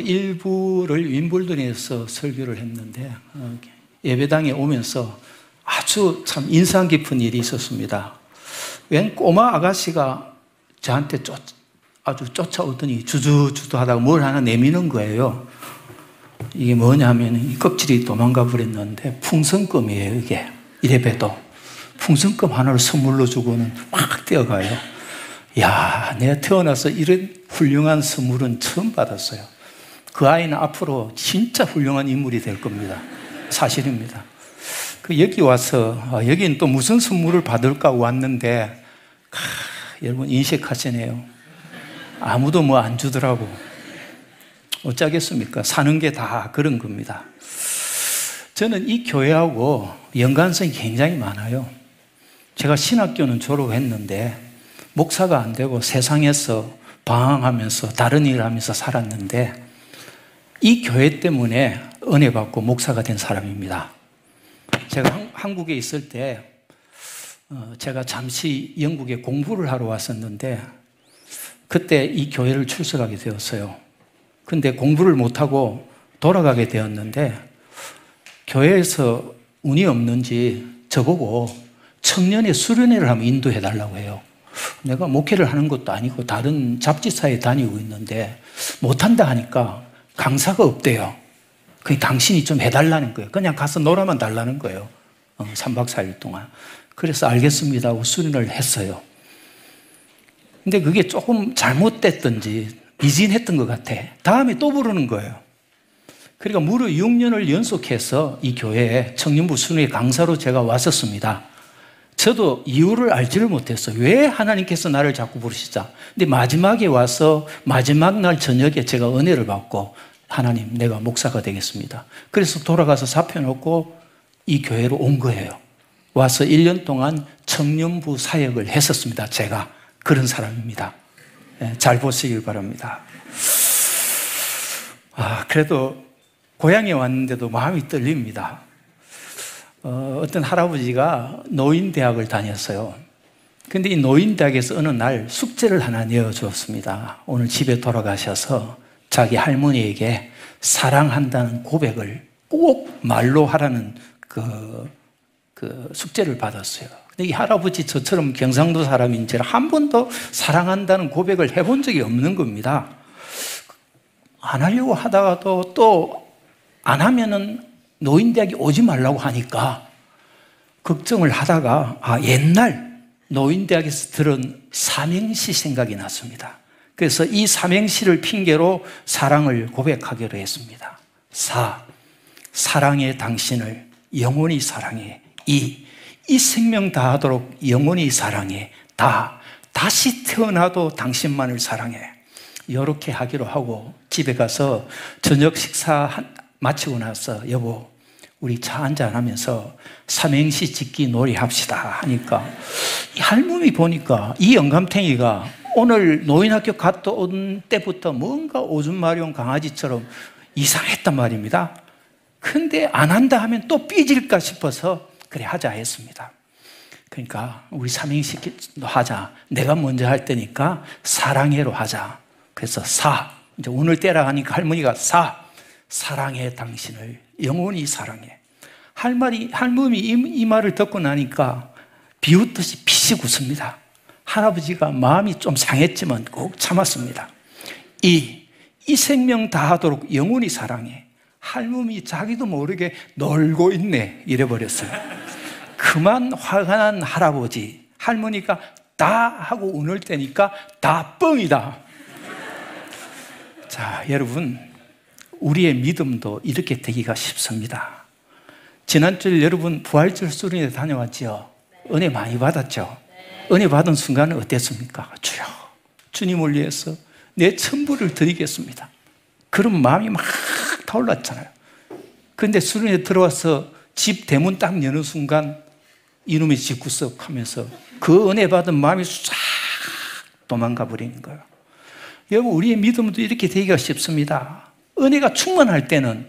일부를 윈블던에서 설교를 했는데 어, 예배당에 오면서 아주 참 인상 깊은 일이 있었습니다. 웬 꼬마 아가씨가 저한테 쫓, 아주 쫓아오더니 주주주주 하다가 뭘 하나 내미는 거예요. 이게 뭐냐면 껍질이 도망가 버렸는데 풍선껌이에요, 이게. 이래 봬도. 풍선껌 하나를 선물로 주고는 막 뛰어가요. 야, 내가 태어나서 이런 훌륭한 선물은 처음 받았어요. 그 아이는 앞으로 진짜 훌륭한 인물이 될 겁니다. 사실입니다. 그 여기 와서 아, 여기는 또 무슨 선물을 받을까 왔는데 아, 여러분 인식하시네요. 아무도 뭐 안 주더라고. 어쩌겠습니까? 사는 게 다 그런 겁니다. 저는 이 교회하고 연관성이 굉장히 많아요. 제가 신학교는 졸업했는데 목사가 안 되고 세상에서 방황하면서 다른 일을 하면서 살았는데 이 교회 때문에 은혜 받고 목사가 된 사람입니다. 제가 한국에 있을 때 어, 제가 잠시 영국에 공부를 하러 왔었는데 그때 이 교회를 출석하게 되었어요. 근데 공부를 못하고 돌아가게 되었는데 교회에서 운이 없는지 저보고 청년의 수련회를 하면 인도해 달라고 해요. 내가 목회를 하는 것도 아니고 다른 잡지사에 다니고 있는데 못한다 하니까 강사가 없대요. 그 당신이 좀 해달라는 거예요. 그냥 가서 놀아만 달라는 거예요. 어, 3박 4일 동안. 그래서 알겠습니다 하고 수련을 했어요. 근데 그게 조금 잘못됐던지 미진했던 것 같아. 다음에 또 부르는 거예요. 그러니까 무려 6년을 연속해서 이 교회에 청년부 수련회 강사로 제가 왔었습니다. 저도 이유를 알지를 못했어요. 왜 하나님께서 나를 자꾸 부르시자. 근데 마지막에 와서 마지막 날 저녁에 제가 은혜를 받고 하나님 내가 목사가 되겠습니다. 그래서 돌아가서 사표 놓고 이 교회로 온 거예요. 와서 1년 동안 청년부 사역을 했었습니다. 제가 그런 사람입니다. 네, 잘 보시길 바랍니다. 아, 그래도 고향에 왔는데도 마음이 떨립니다. 어, 떤 할아버지가 노인대학을 다녔어요. 근데 이 노인대학에서 어느 날 숙제를 하나 내어주었습니다. 오늘 집에 돌아가셔서 자기 할머니에게 사랑한다는 고백을 꼭 말로 하라는 그, 그 숙제를 받았어요. 근데 이 할아버지 저처럼 경상도 사람인지 한 번도 사랑한다는 고백을 해본 적이 없는 겁니다. 안 하려고 하다가도 또 안 하면은 노인 대학에 오지 말라고 하니까 걱정을 하다가 아, 옛날 노인 대학에서 들은 삼행시 생각이 났습니다. 그래서 이 삼행시를 핑계로 사랑을 고백하기로 했습니다. 사, 사랑해 당신을 영원히 사랑해. 이, 이 생명 다하도록 영원히 사랑해. 다, 다시 태어나도 당신만을 사랑해. 이렇게 하기로 하고 집에 가서 저녁 식사 마치고 나서 여보, 우리 차 한잔 하면서 삼행시 짓기 놀이 합시다 하니까 할머니 보니까 이 영감탱이가 오늘 노인학교 갔다 온 때부터 뭔가 오줌 마려운 강아지처럼 이상했단 말입니다. 근데 안 한다 하면 또 삐질까 싶어서 그래 하자 했습니다. 그러니까 우리 삼행시 하자. 내가 먼저 할 때니까 사랑해로 하자. 그래서 사. 이제 오늘 때라 하니까 할머니가 사. 사랑해 당신을 영원히 사랑해. 할머니, 할머니 이, 이 말을 듣고 나니까 비웃듯이 피식 웃습니다. 할아버지가 마음이 좀 상했지만 꼭 참았습니다. 이, 이 생명 다 하도록 영원히 사랑해. 할머니 자기도 모르게 놀고 있네. 이래버렸어요. 그만 화가 난 할아버지. 할머니가 다 하고 운을 떼니까 다 뻥이다. 자, 여러분. 우리의 믿음도 이렇게 되기가 쉽습니다. 지난주에 여러분 부활절 수련회 다녀왔죠? 은혜 많이 받았죠? 은혜 받은 순간은 어땠습니까? 주여, 주님을 위해서 내 천부를 드리겠습니다. 그런 마음이 막 타올랐잖아요. 근데 수련회 들어와서 집 대문 딱 여는 순간 이놈의 집 구석 하면서 그 은혜 받은 마음이 싹 도망가 버리는 거예요. 여러분, 우리의 믿음도 이렇게 되기가 쉽습니다. 은혜가 충만할 때는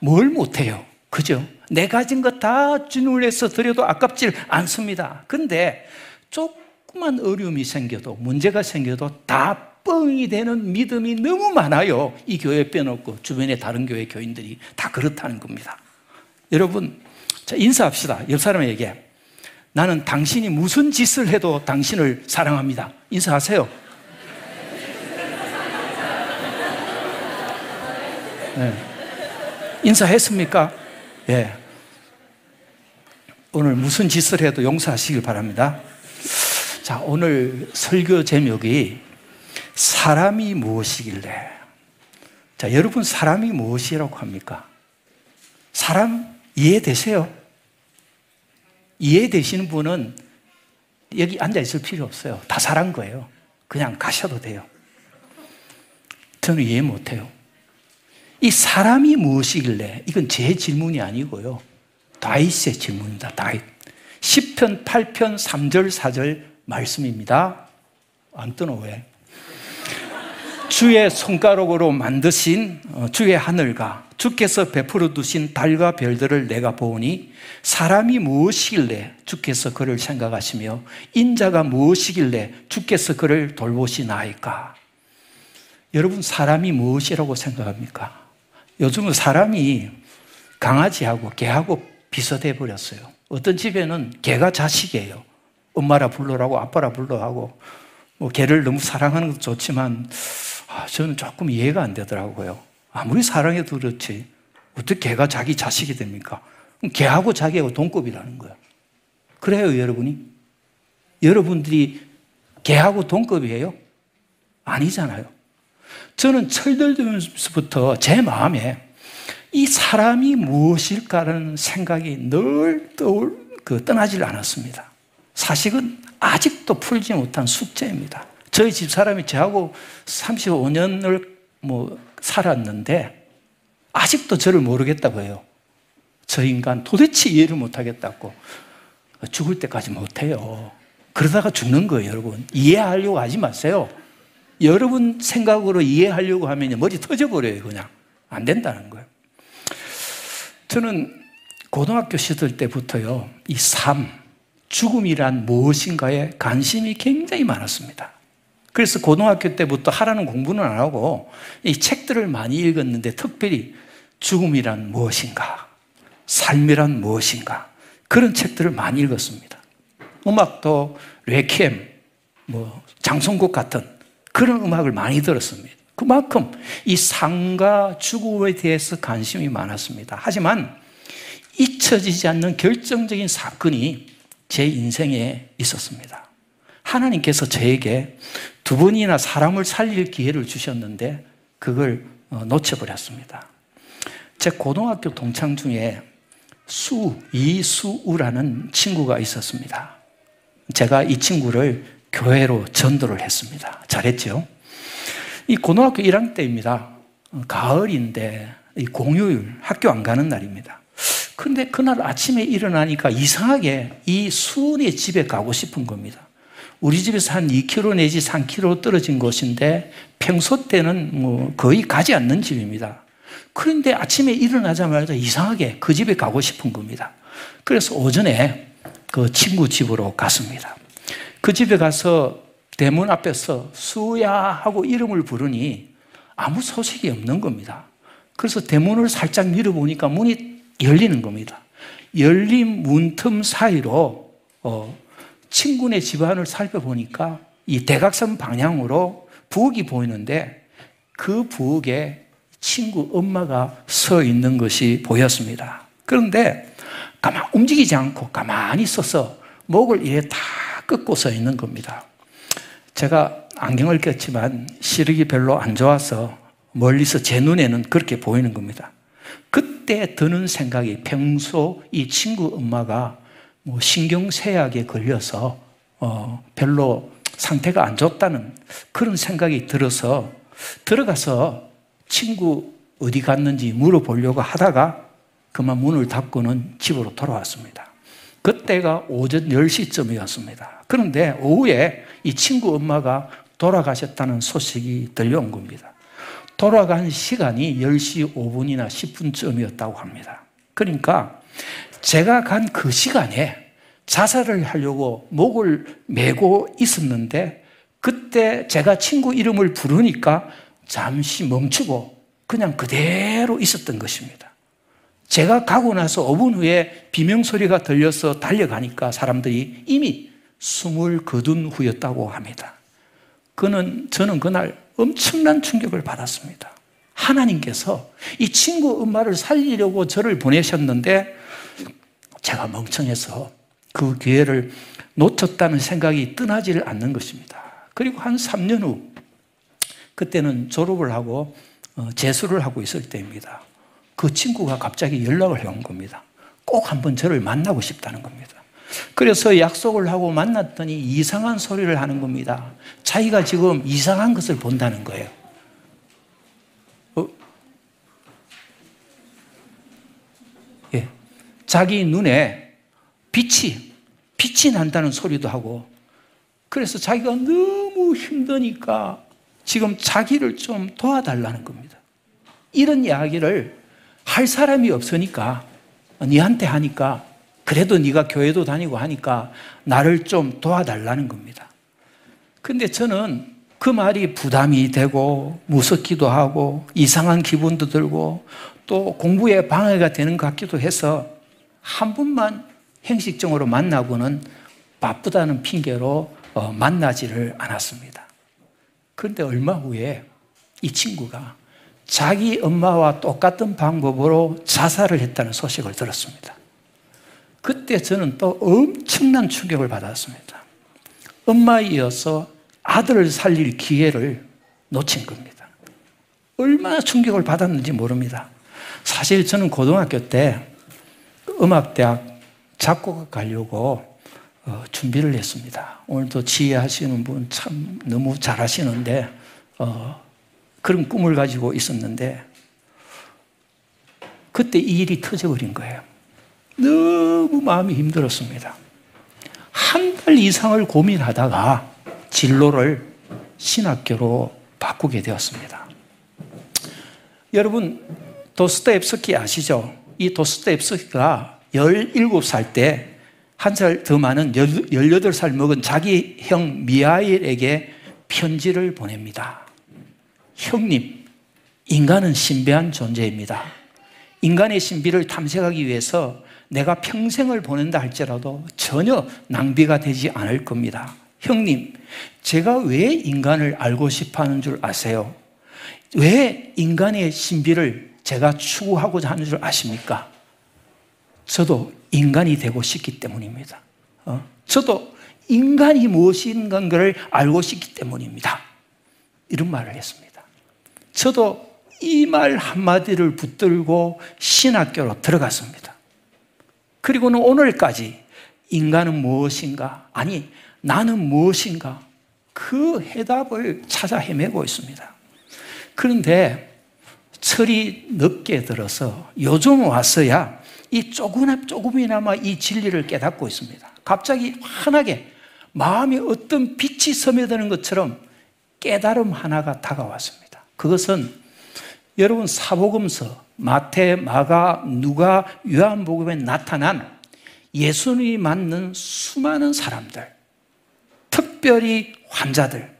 뭘 못해요? 그죠? 내 가진 거다 위해서 드려도 아깝질 않습니다. 근데 조금만 어려움이 생겨도 문제가 생겨도 다 뻥이 되는 믿음이 너무 많아요. 이 교회 빼놓고 주변의 다른 교회 교인들이 다 그렇다는 겁니다. 여러분, 자, 인사합시다. 옆 사람에게. 나는 당신이 무슨 짓을 해도 당신을 사랑합니다. 인사하세요. 네. 인사했습니까? 예. 오늘 무슨 짓을 해도 용서하시길 바랍니다. 자, 오늘 설교 제목이 사람이 무엇이길래? 자, 여러분 사람이 무엇이라고 합니까? 사람 이해되세요? 이해되시는 분은 여기 앉아 있을 필요 없어요. 다 사람 거예요. 그냥 가셔도 돼요. 저는 이해 못 해요. 이 사람이 무엇이길래? 이건 제 질문이 아니고요. 다윗의 질문입니다. 다윗. 10편, 8편, 3절, 4절 말씀입니다. 안 뜨노 왜? 주의 손가락으로 만드신 어, 주의 하늘과 주께서 베풀어 두신 달과 별들을 내가 보니 사람이 무엇이길래 주께서 그를 생각하시며 인자가 무엇이길래 주께서 그를 돌보시나이까? 여러분 사람이 무엇이라고 생각합니까? 요즘은 사람이 강아지하고 개하고 비슷해 버렸어요. 어떤 집에는 개가 자식이에요. 엄마라 불러라고 아빠라 불러하고 뭐 개를 너무 사랑하는 것도 좋지만 아, 저는 조금 이해가 안 되더라고요. 아무리 사랑해도 그렇지 어떻게 개가 자기 자식이 됩니까? 개하고 자기하고 동급이라는 거야. 그래요, 여러분이? 여러분들이 개하고 동급이에요? 아니잖아요. 저는 철들면서부터 제 마음에 이 사람이 무엇일까라는 생각이 늘 떠올, 그, 떠나질 않았습니다. 사실은 아직도 풀지 못한 숙제입니다. 저희 집 사람이 저하고 35년을 뭐 살았는데 아직도 저를 모르겠다고 해요. 저 인간 도대체 이해를 못하겠다고. 죽을 때까지 못해요. 그러다가 죽는 거예요, 여러분. 이해하려고 하지 마세요. 여러분 생각으로 이해하려고 하면 머리 터져버려요, 그냥. 안 된다는 거예요. 저는 고등학교 시절 때부터요, 이 삶, 죽음이란 무엇인가에 관심이 굉장히 많았습니다. 그래서 고등학교 때부터 하라는 공부는 안 하고 이 책들을 많이 읽었는데 특별히 죽음이란 무엇인가, 삶이란 무엇인가, 그런 책들을 많이 읽었습니다. 음악도 레퀴엠, 뭐 장송곡 같은 그런 음악을 많이 들었습니다. 그만큼 이 삶과 죽음에 대해서 관심이 많았습니다. 하지만 잊혀지지 않는 결정적인 사건이 제 인생에 있었습니다. 하나님께서 저에게 두 번이나 사람을 살릴 기회를 주셨는데 그걸 어, 놓쳐버렸습니다. 제 고등학교 동창 중에 수, 이수우라는 친구가 있었습니다. 제가 이 친구를 교회로 전도를 했습니다. 잘했죠? 이 고등학교 1학년 때입니다. 가을인데 공휴일 학교 안 가는 날입니다. 근데 그날 아침에 일어나니까 이상하게 이 수은의 집에 가고 싶은 겁니다. 우리 집에서 한 2km 내지 3km 떨어진 곳인데 평소 때는 뭐 거의 가지 않는 집입니다. 그런데 아침에 일어나자마자 이상하게 그 집에 가고 싶은 겁니다. 그래서 오전에 그 친구 집으로 갔습니다. 그 집에 가서 대문 앞에서 수야 하고 이름을 부르니 아무 소식이 없는 겁니다. 그래서 대문을 살짝 밀어보니까 문이 열리는 겁니다. 열린 문틈 사이로 어, 친구네 집안을 살펴보니까 이 대각선 방향으로 부엌이 보이는데 그 부엌에 친구 엄마가 서 있는 것이 보였습니다. 그런데 가만 움직이지 않고 가만히 서서 목을 이래 다 끄고 서 있는 겁니다. 제가 안경을 꼈지만 시력이 별로 안 좋아서 멀리서 제 눈에는 그렇게 보이는 겁니다. 그때 드는 생각이 평소 이 친구 엄마가 뭐 신경쇠약에 걸려서 어 별로 상태가 안 좋다는 그런 생각이 들어서 들어가서 친구 어디 갔는지 물어보려고 하다가 그만 문을 닫고는 집으로 돌아왔습니다. 그때가 오전 10시쯤이었습니다. 그런데 오후에 이 친구 엄마가 돌아가셨다는 소식이 들려온 겁니다. 돌아간 시간이 10시 5분이나 10분쯤이었다고 합니다. 그러니까 제가 간 그 시간에 자살을 하려고 목을 메고 있었는데 그 그때 제가 친구 이름을 부르니까 잠시 멈추고 그냥 그대로 있었던 것입니다. 제가 가고 나서 5분 후에 비명소리가 들려서 달려가니까 사람들이 이미 숨을 거둔 후였다고 합니다. 그는, 저는 그날 엄청난 충격을 받았습니다. 하나님께서 이 친구 엄마를 살리려고 저를 보내셨는데 제가 멍청해서 그 기회를 놓쳤다는 생각이 떠나지를 않는 것입니다. 그리고 한 3년 후, 그때는 졸업을 하고 어, 재수를 하고 있을 때입니다. 그 친구가 갑자기 연락을 해온 겁니다. 꼭 한번 저를 만나고 싶다는 겁니다. 그래서 약속을 하고 만났더니 이상한 소리를 하는 겁니다. 자기가 지금 이상한 것을 본다는 거예요. 어? 예. 자기 눈에 빛이, 빛이 난다는 소리도 하고, 그래서 자기가 너무 힘드니까 지금 자기를 좀 도와달라는 겁니다. 이런 이야기를 할 사람이 없으니까, 니한테 하니까 그래도 네가 교회도 다니고 하니까 나를 좀 도와달라는 겁니다. 근데 저는 그 말이 부담이 되고 무섭기도 하고 이상한 기분도 들고 또 공부에 방해가 되는 것 같기도 해서 한 번만 형식적으로 만나고는 바쁘다는 핑계로 어, 만나지를 않았습니다. 그런데 얼마 후에 이 친구가 자기 엄마와 똑같은 방법으로 자살을 했다는 소식을 들었습니다. 그때 저는 또 엄청난 충격을 받았습니다. 엄마에 이어서 아들을 살릴 기회를 놓친 겁니다. 얼마나 충격을 받았는지 모릅니다. 사실 저는 고등학교 때 음악대학 작곡 가려고 어, 준비를 했습니다. 오늘도 지혜하시는 분 참 너무 잘하시는데 어, 그런 꿈을 가지고 있었는데 그때 이 일이 터져버린 거예요. 너무 마음이 힘들었습니다. 한 달 이상을 고민하다가 진로를 신학교로 바꾸게 되었습니다. 여러분, 도스토옙스키 아시죠? 이 도스토옙스키가 17살 때 한 살 더 많은 18살 먹은 자기 형 미하일에게 편지를 보냅니다. 형님, 인간은 신비한 존재입니다. 인간의 신비를 탐색하기 위해서 내가 평생을 보낸다 할지라도 전혀 낭비가 되지 않을 겁니다. 형님, 제가 왜 인간을 알고 싶어 하는 줄 아세요? 왜 인간의 신비를 제가 추구하고자 하는 줄 아십니까? 저도 인간이 되고 싶기 때문입니다. 어? 저도 인간이 무엇인가를 알고 싶기 때문입니다. 이런 말을 했습니다. 저도 이 말 한마디를 붙들고 신학교로 들어갔습니다. 그리고는 오늘까지 인간은 무엇인가? 아니, 나는 무엇인가? 그 해답을 찾아 헤매고 있습니다. 그런데 철이 늦게 들어서 요즘 와서야 이 조금, 조금이나마 이 진리를 깨닫고 있습니다. 갑자기 환하게 마음에 어떤 빛이 스며드는 것처럼 깨달음 하나가 다가왔습니다. 그것은 여러분 사복음서 마태, 마가, 누가, 요한복음에 나타난 예수님이 맞는 수많은 사람들, 특별히 환자들,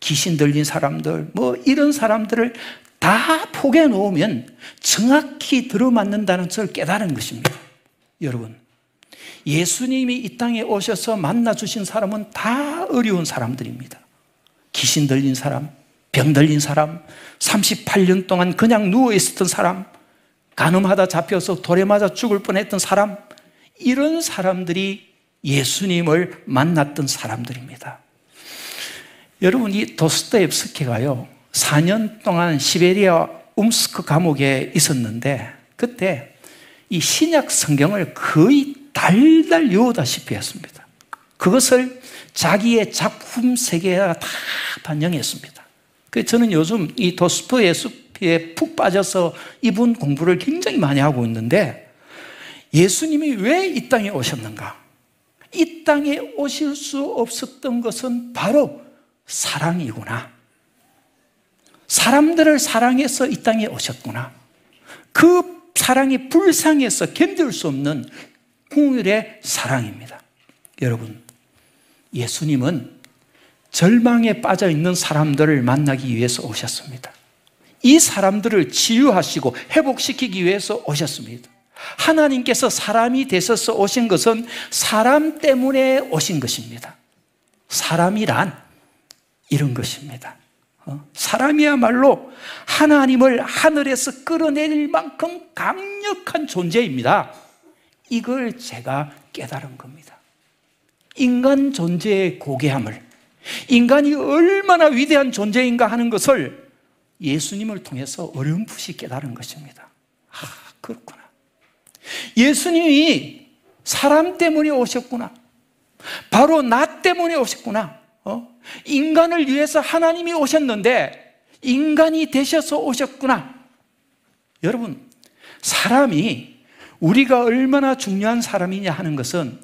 귀신 들린 사람들, 뭐 이런 사람들을 다 포개 놓으면 정확히 들어맞는다는 것을 깨달은 것입니다. 여러분, 예수님이 이 땅에 오셔서 만나 주신 사람은 다 어려운 사람들입니다. 귀신 들린 사람, 병 들린 사람, 38년 동안 그냥 누워 있었던 사람, 가늠하다 잡혀서 돌에 맞아 죽을 뻔했던 사람, 이런 사람들이 예수님을 만났던 사람들입니다. 여러분, 이 도스토옙스키가요, 4년 동안 시베리아 움스크 감옥에 있었는데, 그때 이 신약 성경을 거의 달달 외우다시피 했습니다. 그것을 자기의 작품 세계에 다 반영했습니다. 그래서 저는 요즘 이 도스토옙스키에 푹 빠져서 이분 공부를 굉장히 많이 하고 있는데, 예수님이 왜 이 땅에 오셨는가? 이 땅에 오실 수 없었던 것은 바로 사랑이구나. 사람들을 사랑해서 이 땅에 오셨구나. 그 사랑이 불쌍해서 견딜 수 없는 궁율의 사랑입니다. 여러분, 예수님은 절망에 빠져 있는 사람들을 만나기 위해서 오셨습니다. 이 사람들을 치유하시고 회복시키기 위해서 오셨습니다. 하나님께서 사람이 되셔서 오신 것은 사람 때문에 오신 것입니다. 사람이란 이런 것입니다. 어? 사람이야말로 하나님을 하늘에서 끌어내릴 만큼 강력한 존재입니다. 이걸 제가 깨달은 겁니다. 인간 존재의 고귀함을, 인간이 얼마나 위대한 존재인가 하는 것을 예수님을 통해서 어렴풋이 깨달은 것입니다. 아, 그렇구나. 예수님이 사람 때문에 오셨구나. 바로 나 때문에 오셨구나. 어? 인간을 위해서 하나님이 오셨는데 인간이 되셔서 오셨구나. 여러분, 사람이 우리가 얼마나 중요한 사람이냐 하는 것은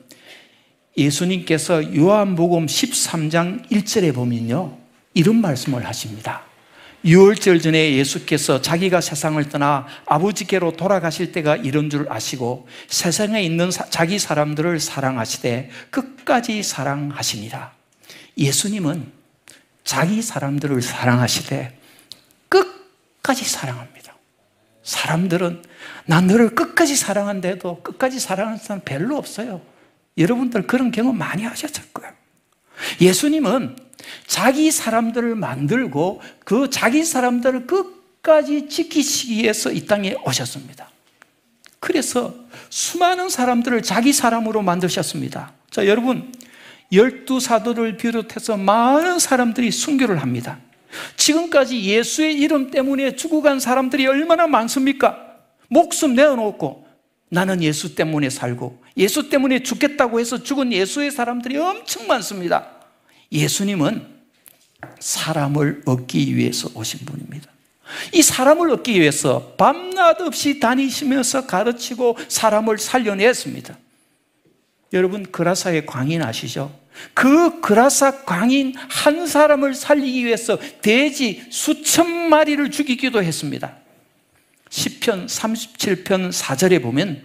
예수님께서 요한복음 13장 1절에 보면요. 이런 말씀을 하십니다. 6월절 전에 예수께서 자기가 세상을 떠나 아버지께로 돌아가실 때가 이런 줄 아시고 세상에 있는 자기 사람들을 사랑하시되 끝까지 사랑하시니라. 예수님은 자기 사람들을 사랑하시되 끝까지 사랑합니다. 사람들은 난 너를 끝까지 사랑한데도 끝까지 사랑하는 사람 별로 없어요. 여러분들 그런 경험 많이 하셨을 거예요. 예수님은 자기 사람들을 만들고 그 자기 사람들을 끝까지 지키시기 위해서 이 땅에 오셨습니다. 그래서 수많은 사람들을 자기 사람으로 만드셨습니다. 자, 여러분, 열두 사도를 비롯해서 많은 사람들이 순교를 합니다. 지금까지 예수의 이름 때문에 죽어간 사람들이 얼마나 많습니까? 목숨 내어놓고 나는 예수 때문에 살고 예수 때문에 죽겠다고 해서 죽은 예수의 사람들이 엄청 많습니다. 예수님은 사람을 얻기 위해서 오신 분입니다. 이 사람을 얻기 위해서 밤낮 없이 다니시면서 가르치고 사람을 살려냈습니다. 여러분, 그라사의 광인 아시죠? 그 그라사 광인 한 사람을 살리기 위해서 돼지 수천 마리를 죽이기도 했습니다. 10편 37편 4절에 보면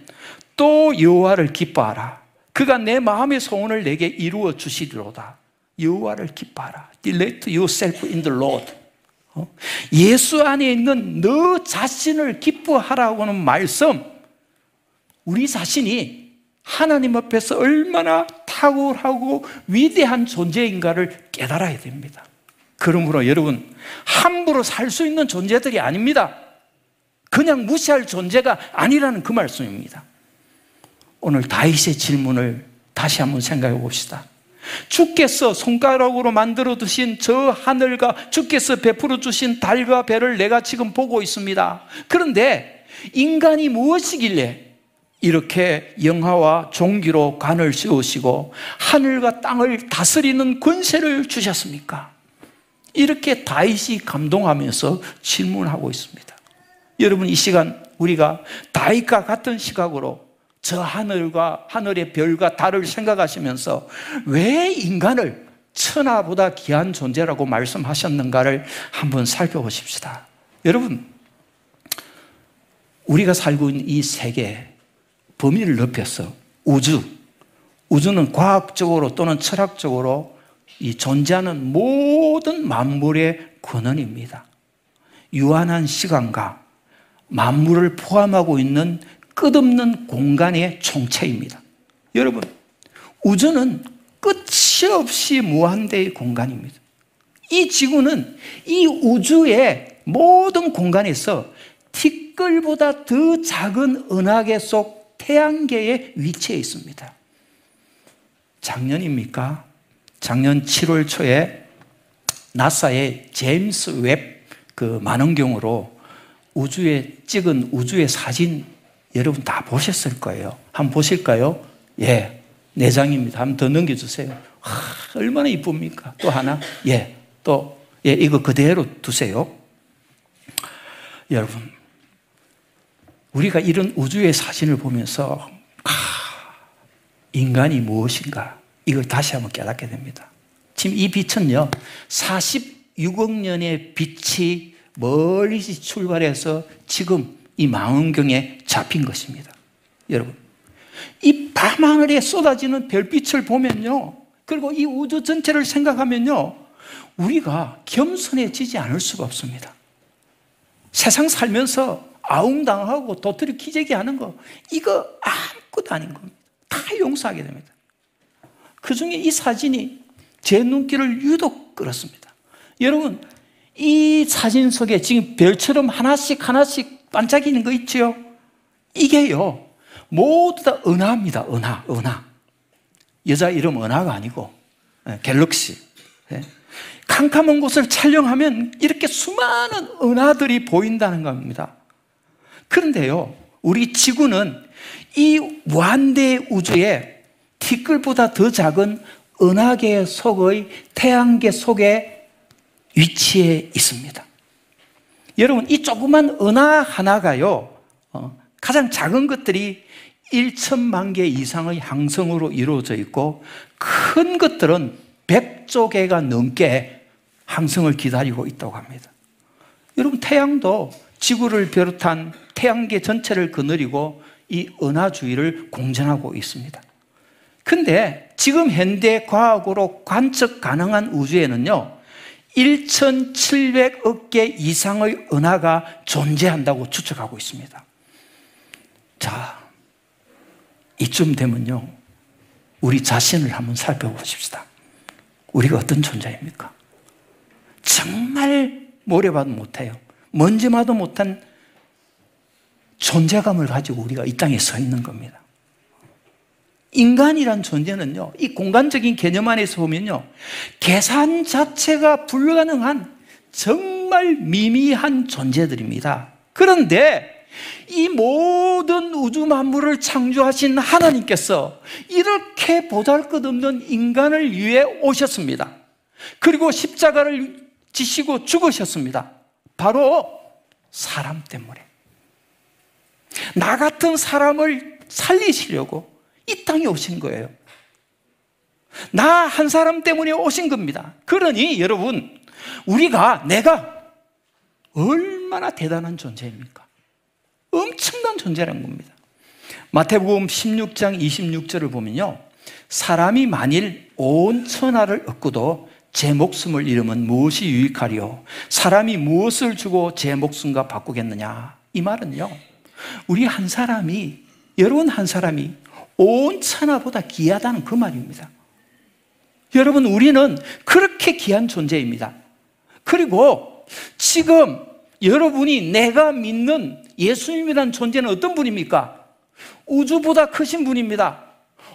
또 여호와를 기뻐하라. 그가 내 마음의 소원을 내게 이루어 주시리로다. 여호와를 기뻐하라. Delight yourself in the Lord. 어? 예수 안에 있는 너 자신을 기뻐하라고는 말씀. 우리 자신이 하나님 앞에서 얼마나 탁월하고 위대한 존재인가를 깨달아야 됩니다. 그러므로 여러분, 함부로 살 수 있는 존재들이 아닙니다. 그냥 무시할 존재가 아니라는 그 말씀입니다. 오늘 다윗의 질문을 다시 한번 생각해 봅시다. 주께서 손가락으로 만들어 두신 저 하늘과 주께서 베풀어 주신 달과 별을 내가 지금 보고 있습니다. 그런데 인간이 무엇이길래 이렇게 영화와 종기로 관을 씌우시고 하늘과 땅을 다스리는 권세를 주셨습니까? 이렇게 다윗이 감동하면서 질문하고 있습니다. 여러분 이 시간 우리가 다윗과 같은 시각으로 저 하늘과 하늘의 별과 달을 생각하시면서 왜 인간을 천하보다 귀한 존재라고 말씀하셨는가를 한번 살펴보십시다. 여러분, 우리가 살고 있는 이 세계, 범위를 넓혀서 우주, 우주는 과학적으로 또는 철학적으로 이 존재하는 모든 만물의 근원입니다. 유한한 시간과 만물을 포함하고 있는 끝없는 공간의 총체입니다. 여러분, 우주는 끝이 없이 무한대의 공간입니다. 이 지구는 이 우주의 모든 공간에서 티끌보다 더 작은 은하계 속 태양계의 위치에 있습니다. 작년입니까? 작년 7월 초에 나사의 제임스 웹 그 만원경으로 우주에 찍은 우주의 사진 여러분 다 보셨을 거예요. 한번 보실까요? 예. 네 장입니다. 한번 더 넘겨주세요. 하, 얼마나 이쁩니까? 또 하나? 예. 또, 예, 이거 그대로 두세요. 여러분, 우리가 이런 우주의 사진을 보면서 아, 인간이 무엇인가 이걸 다시 한번 깨닫게 됩니다. 지금 이 빛은요 46억 년의 빛이 멀리 출발해서 지금 이 망원경에 잡힌 것입니다. 여러분 이 밤하늘에 쏟아지는 별빛을 보면요 그리고 이 우주 전체를 생각하면요 우리가 겸손해지지 않을 수가 없습니다. 세상 살면서 아웅당하고 도토리 기재기 하는 거, 이거 아무것도 아닌 겁니다. 다 용서하게 됩니다. 그 중에 이 사진이 제 눈길을 유독 끌었습니다. 여러분, 이 사진 속에 지금 별처럼 하나씩 하나씩 반짝이는 거 있죠? 이게요, 모두 다 은하입니다. 은하, 은하. 여자 이름 은하가 아니고, 예, 갤럭시. 예. 캄캄한 곳을 촬영하면 이렇게 수많은 은하들이 보인다는 겁니다. 그런데요, 우리 지구는 이 무한대 우주에 티끌보다 더 작은 은하계 속의 태양계 속에 위치해 있습니다. 여러분, 이 조그만 은하 하나가요, 어, 가장 작은 것들이 1천만 개 이상의 항성으로 이루어져 있고, 큰 것들은 100조 개가 넘게 항성을 기다리고 있다고 합니다. 여러분, 태양도 지구를 비롯한 태양계 전체를 거느리고 이 은하주의를 공전하고 있습니다. 근데 지금 현대 과학으로 관측 가능한 우주에는요, 1,700억 개 이상의 은하가 존재한다고 추측하고 있습니다. 자, 이쯤 되면요, 우리 자신을 한번 살펴보십시다. 우리가 어떤 존재입니까? 정말 모래봐도 못해요. 먼지 마도 못한 존재감을 가지고 우리가 이 땅에 서 있는 겁니다. 인간이란 존재는요, 이 공간적인 개념 안에서 보면요, 계산 자체가 불가능한 정말 미미한 존재들입니다. 그런데 이 모든 우주 만물을 창조하신 하나님께서 이렇게 보잘 것 없는 인간을 위해 오셨습니다. 그리고 십자가를 지시고 죽으셨습니다. 바로 사람 때문에. 나 같은 사람을 살리시려고 이 땅에 오신 거예요. 나 한 사람 때문에 오신 겁니다. 그러니 여러분, 우리가 내가 얼마나 대단한 존재입니까? 엄청난 존재라는 겁니다. 마태복음 16장 26절을 보면요. 사람이 만일 온 천하를 얻고도 제 목숨을 잃으면 무엇이 유익하리요? 사람이 무엇을 주고 제 목숨과 바꾸겠느냐? 이 말은요. 우리 한 사람이, 여러분 한 사람이 온 천하보다 귀하다는 그 말입니다. 여러분, 우리는 그렇게 귀한 존재입니다. 그리고 지금 여러분이 내가 믿는 예수님이라는 존재는 어떤 분입니까? 우주보다 크신 분입니다.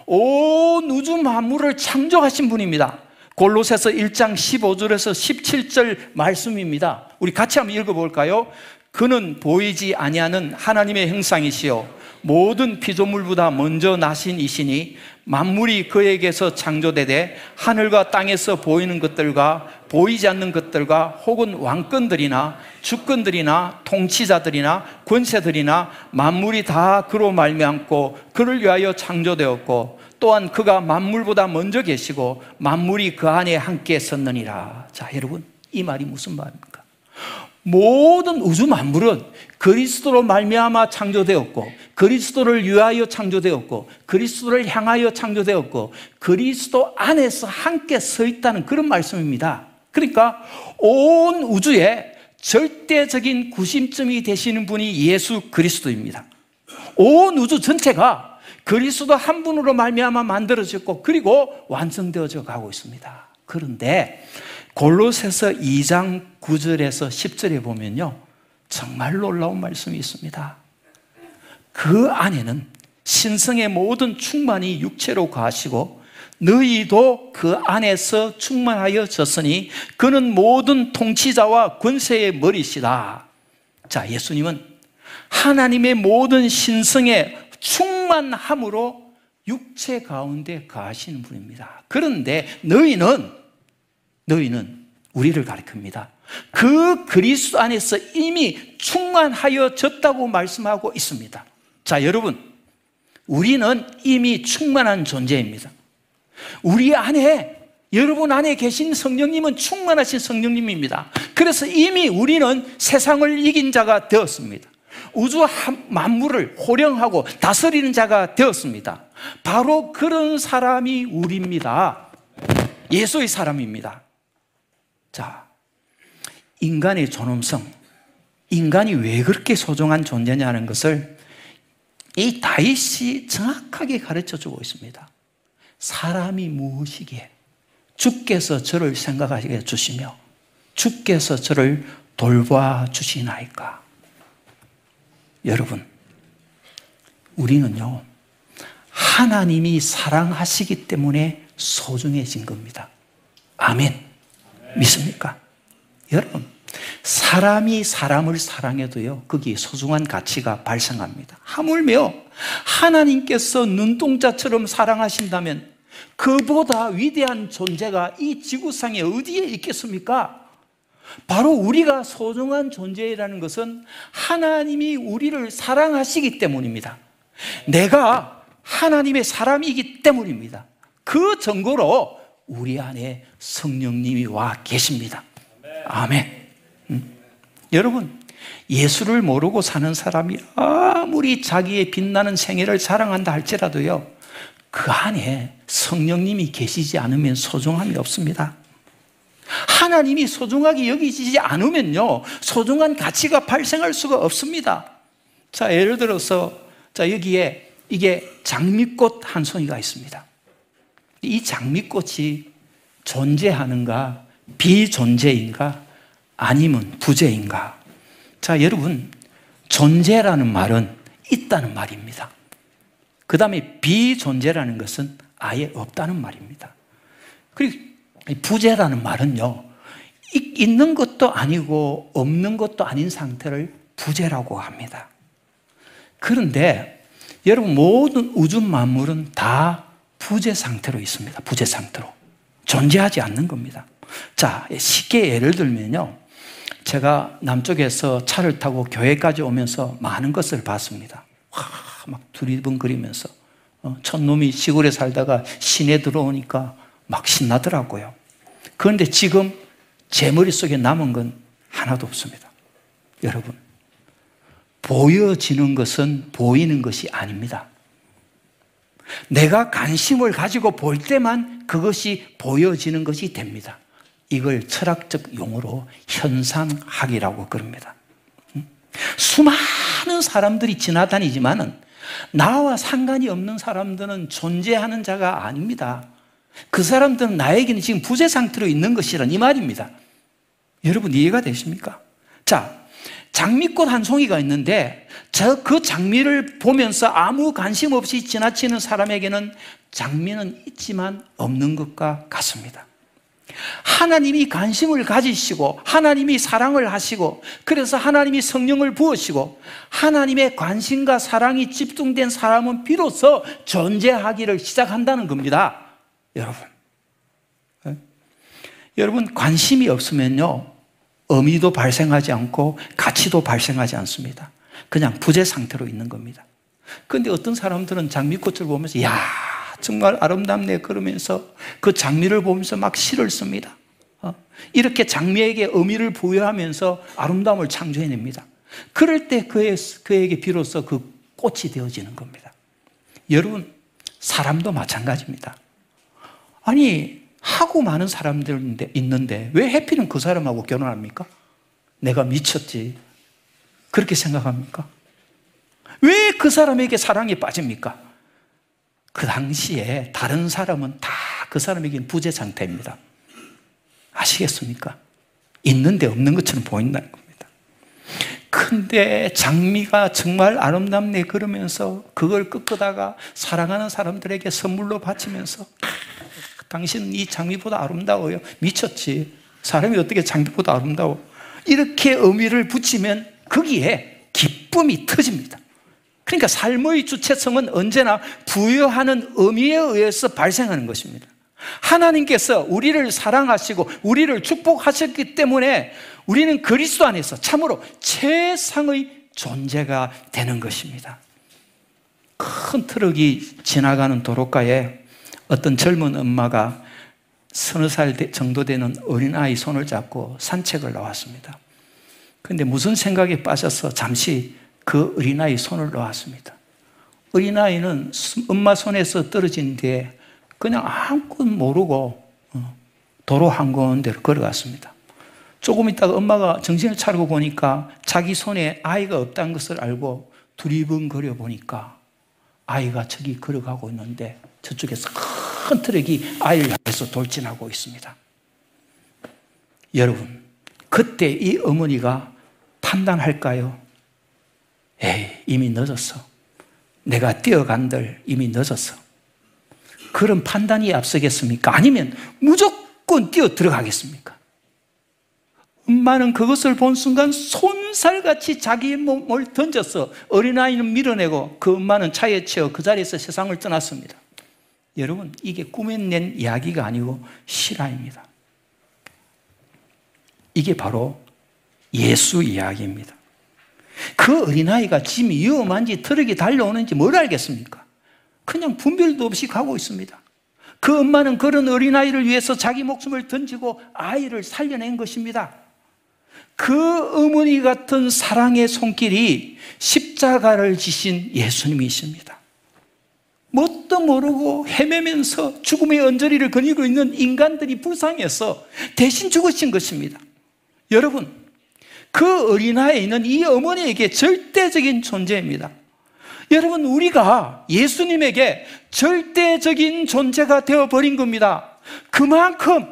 온 우주 만물을 창조하신 분입니다. 골로새서 1장 15절에서 17절 말씀입니다. 우리 같이 한번 읽어 볼까요? 그는 보이지 아니하는 하나님의 형상이시요 모든 피조물보다 먼저 나신 이시니 만물이 그에게서 창조되되 하늘과 땅에서 보이는 것들과 보이지 않는 것들과 혹은 왕권들이나 주권들이나 통치자들이나 권세들이나 만물이 다 그로 말미암고 그를 위하여 창조되었고 또한 그가 만물보다 먼저 계시고 만물이 그 안에 함께 섰느니라. 자, 여러분, 이 말이 무슨 말입니까? 모든 우주 만물은 그리스도로 말미암아 창조되었고 그리스도를 위하여 창조되었고 그리스도를 향하여 창조되었고 그리스도 안에서 함께 서 있다는 그런 말씀입니다. 그러니까 온 우주에 절대적인 구심점이 되시는 분이 예수 그리스도입니다. 온 우주 전체가 그리스도 한 분으로 말미암아 만들어졌고 그리고 완성되어져 가고 있습니다. 그런데 골로새서 2장 9절에서 10절에 보면요. 정말 놀라운 말씀이 있습니다. 그 안에는 신성의 모든 충만이 육체로 가시고 너희도 그 안에서 충만하여 졌으니 그는 모든 통치자와 권세의 머리시다. 자, 예수님은 하나님의 모든 신성의 충만함으로 육체 가운데 가시는 분입니다. 그런데 너희는 너희는 우리를 가리킵니다. 그 그리스도 안에서 이미 충만하여졌다고 말씀하고 있습니다. 자, 여러분. 우리는 이미 충만한 존재입니다. 우리 안에 여러분 안에 계신 성령님은 충만하신 성령님입니다. 그래서 이미 우리는 세상을 이긴 자가 되었습니다. 우주 만물을 호령하고 다스리는 자가 되었습니다. 바로 그런 사람이 우리입니다. 예수의 사람입니다. 자, 인간의 존엄성, 인간이 왜 그렇게 소중한 존재냐는 것을 이 다윗이 정확하게 가르쳐 주고 있습니다. 사람이 무엇이기에 주께서 저를 생각하게 해주시며 주께서 저를 돌봐 주시나이까. 여러분, 우리는요, 하나님이 사랑하시기 때문에 소중해진 겁니다. 아멘. 믿습니까? 여러분, 사람이 사람을 사랑해도요, 거기에 소중한 가치가 발생합니다. 하물며 하나님께서 눈동자처럼 사랑하신다면 그보다 위대한 존재가 이 지구상에 어디에 있겠습니까? 바로 우리가 소중한 존재라는 것은 하나님이 우리를 사랑하시기 때문입니다. 내가 하나님의 사람이기 때문입니다. 그 증거로 우리 안에 성령님이 와 계십니다. 아멘. 음. 여러분, 예수를 모르고 사는 사람이 아무리 자기의 빛나는 생애를 사랑한다 할지라도요, 그 안에 성령님이 계시지 않으면 소중함이 없습니다. 하나님이 소중하게 여기지 않으면요, 소중한 가치가 발생할 수가 없습니다. 자, 예를 들어서, 자, 여기에 이게 장미꽃 한 송이가 있습니다. 이 장미꽃이 존재하는가, 비존재인가, 아니면 부재인가? 자, 여러분, 존재라는 말은 있다는 말입니다. 그 다음에 비존재라는 것은 아예 없다는 말입니다. 그리고 부재라는 말은요, 있는 것도 아니고 없는 것도 아닌 상태를 부재라고 합니다. 그런데 여러분 모든 우주 만물은 다 부재 상태로 있습니다. 부재 상태로. 존재하지 않는 겁니다. 자, 쉽게 예를 들면요. 제가 남쪽에서 차를 타고 교회까지 오면서 많은 것을 봤습니다. 와, 막 두리번거리면서. 어, 촌놈이 시골에 살다가 시내 들어오니까 막 신나더라고요. 그런데 지금 제 머릿속에 남은 건 하나도 없습니다. 여러분, 보여지는 것은 보이는 것이 아닙니다. 내가 관심을 가지고 볼 때만 그것이 보여지는 것이 됩니다. 이걸 철학적 용어로 현상학이라고 그럽니다. 수많은 사람들이 지나다니지만은 나와 상관이 없는 사람들은 존재하는 자가 아닙니다. 그 사람들은 나에게는 지금 부재 상태로 있는 것이란 이 말입니다. 여러분 이해가 되십니까? 자, 장미꽃 한 송이가 있는데 저 그 장미를 보면서 아무 관심 없이 지나치는 사람에게는 장미는 있지만 없는 것과 같습니다. 하나님이 관심을 가지시고 하나님이 사랑을 하시고 그래서 하나님이 성령을 부으시고 하나님의 관심과 사랑이 집중된 사람은 비로소 존재하기를 시작한다는 겁니다. 여러분. 네? 여러분 관심이 없으면요. 의미도 발생하지 않고 가치도 발생하지 않습니다. 그냥 부재 상태로 있는 겁니다. 그런데 어떤 사람들은 장미꽃을 보면서 야 정말 아름답네 그러면서 그 장미를 보면서 막 시를 씁니다. 어? 이렇게 장미에게 의미를 부여하면서 아름다움을 창조해냅니다. 그럴 때 그에게 비로소 그 꽃이 되어지는 겁니다. 여러분, 사람도 마찬가지입니다. 아니, 하고 많은 사람들 있는데 왜 해피는 그 사람하고 결혼합니까? 내가 미쳤지. 그렇게 생각합니까? 왜 그 사람에게 사랑에 빠집니까? 그 당시에 다른 사람은 다 그 사람에게는 부재 상태입니다. 아시겠습니까? 있는데 없는 것처럼 보인다는 겁니다. 근데 장미가 정말 아름답네 그러면서 그걸 끄끄다가 사랑하는 사람들에게 선물로 바치면서 당신은 이 장미보다 아름다워요. 미쳤지. 사람이 어떻게 장미보다 아름다워? 이렇게 의미를 붙이면 거기에 기쁨이 터집니다. 그러니까 삶의 주체성은 언제나 부여하는 의미에 의해서 발생하는 것입니다. 하나님께서 우리를 사랑하시고 우리를 축복하셨기 때문에 우리는 그리스도 안에서 참으로 최상의 존재가 되는 것입니다. 큰 트럭이 지나가는 도로가에 어떤 젊은 엄마가 서너 살 정도 되는 어린아이 손을 잡고 산책을 나왔습니다. 근데 무슨 생각에 빠져서 잠시 그 어린아이 손을 놓았습니다. 어린아이는 엄마 손에서 떨어진 뒤에 그냥 아무것도 모르고 어, 도로 한가운데로 걸어갔습니다. 조금 있다가 엄마가 정신을 차리고 보니까 자기 손에 아이가 없다는 것을 알고 두리번거려 보니까 아이가 저기 걸어가고 있는데 저쪽에서 큰 트럭이 아이를 향해서 돌진하고 있습니다. 여러분, 그때 이 어머니가 판단할까요? 에이, 이미 늦었어. 내가 뛰어간들 이미 늦었어. 그런 판단이 앞서겠습니까? 아니면 무조건 뛰어 들어가겠습니까? 엄마는 그것을 본 순간 손살같이 자기의 몸을 던져서 어린아이는 밀어내고 그 엄마는 차에 치여 그 자리에서 세상을 떠났습니다. 여러분, 이게 꾸며낸 이야기가 아니고 실화입니다. 이게 바로 예수 이야기입니다. 그 어린아이가 지금 위험한지 트럭이 달려오는지 뭘 알겠습니까? 그냥 분별도 없이 가고 있습니다. 그 엄마는 그런 어린아이를 위해서 자기 목숨을 던지고 아이를 살려낸 것입니다. 그 어머니 같은 사랑의 손길이 십자가를 지신 예수님이십니다. 뭣도 모르고 헤매면서 죽음의 언저리를 거니고 있는 인간들이 불쌍해서 대신 죽으신 것입니다. 여러분, 그 어린아이는 이 어머니에게 절대적인 존재입니다. 여러분, 우리가 예수님에게 절대적인 존재가 되어버린 겁니다. 그만큼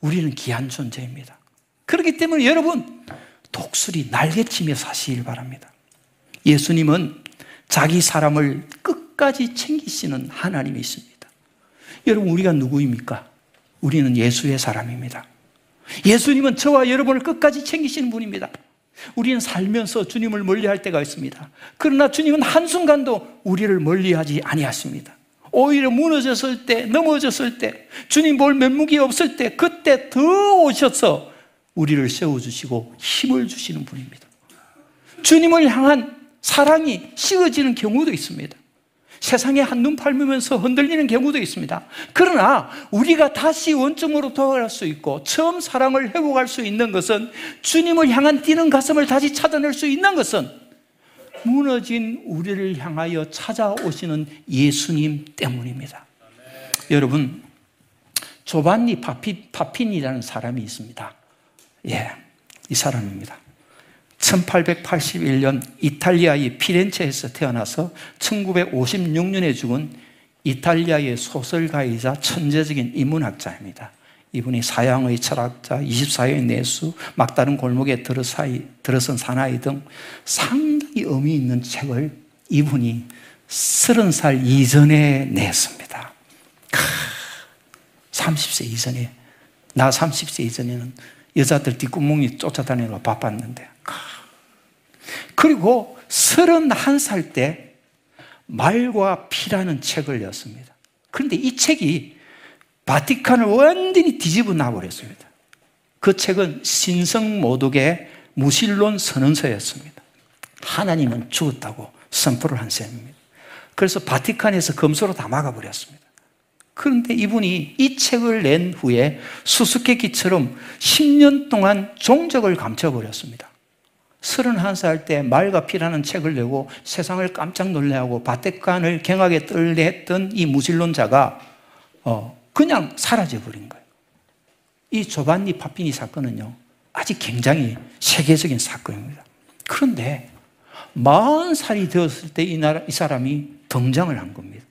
우리는 귀한 존재입니다. 그렇기 때문에 여러분, 독수리 날개치며 사시길 바랍니다. 예수님은 자기 사람을 끝까지 챙기시는 하나님이십니다. 여러분, 우리가 누구입니까? 우리는 예수의 사람입니다. 예수님은 저와 여러분을 끝까지 챙기시는 분입니다. 우리는 살면서 주님을 멀리할 때가 있습니다. 그러나 주님은 한순간도 우리를 멀리하지 아니하십니다. 오히려 무너졌을 때, 넘어졌을 때, 주님 볼 면목이 없을 때, 그때 더 오셔서 우리를 세워주시고 힘을 주시는 분입니다. 주님을 향한 사랑이 식어지는 경우도 있습니다. 세상에 한눈 팔면서 흔들리는 경우도 있습니다. 그러나 우리가 다시 원점으로 돌아갈 수 있고 처음 사랑을 회복할 수 있는 것은 주님을 향한 뛰는 가슴을 다시 찾아낼 수 있는 것은 무너진 우리를 향하여 찾아오시는 예수님 때문입니다. 여러분, 조반니 파피, 파핀이라는 사람이 있습니다. 예, 이 사람입니다. 1881년 이탈리아의 피렌체에서 태어나서 1956년에 죽은 이탈리아의 소설가이자 천재적인 인문학자입니다. 이분이 사양의 철학자, 24의 내수, 막다른 골목에 들어선 사나이 등 상당히 의미 있는 책을 이분이 30살 이전에 냈습니다. 30세 이전에, 나 30세 이전에는 여자들 뒷구멍이 쫓아다니고 바빴는데. 그리고 31살 때 말과 피라는 책을 냈습니다. 그런데 이 책이 바티칸을 완전히 뒤집어 놔버렸습니다. 그 책은 신성 모독의 무신론 선언서였습니다. 하나님은 죽었다고 선포를 한 셈입니다. 그래서 바티칸에서 검소로 다 막아버렸습니다. 그런데 이분이 이 책을 낸 후에 수수께끼처럼 10년 동안 종적을 감춰버렸습니다. 31살 때 말과 피라는 책을 내고 세상을 깜짝 놀래하고 바테칸을 갱하게 떨래 했던 이 무신론자가 어, 그냥 사라져버린 거예요. 이 조반니 파피니 사건은요, 아직 굉장히 세계적인 사건입니다. 그런데 40살이 되었을 때 이 나라, 이 사람이 등장을 한 겁니다.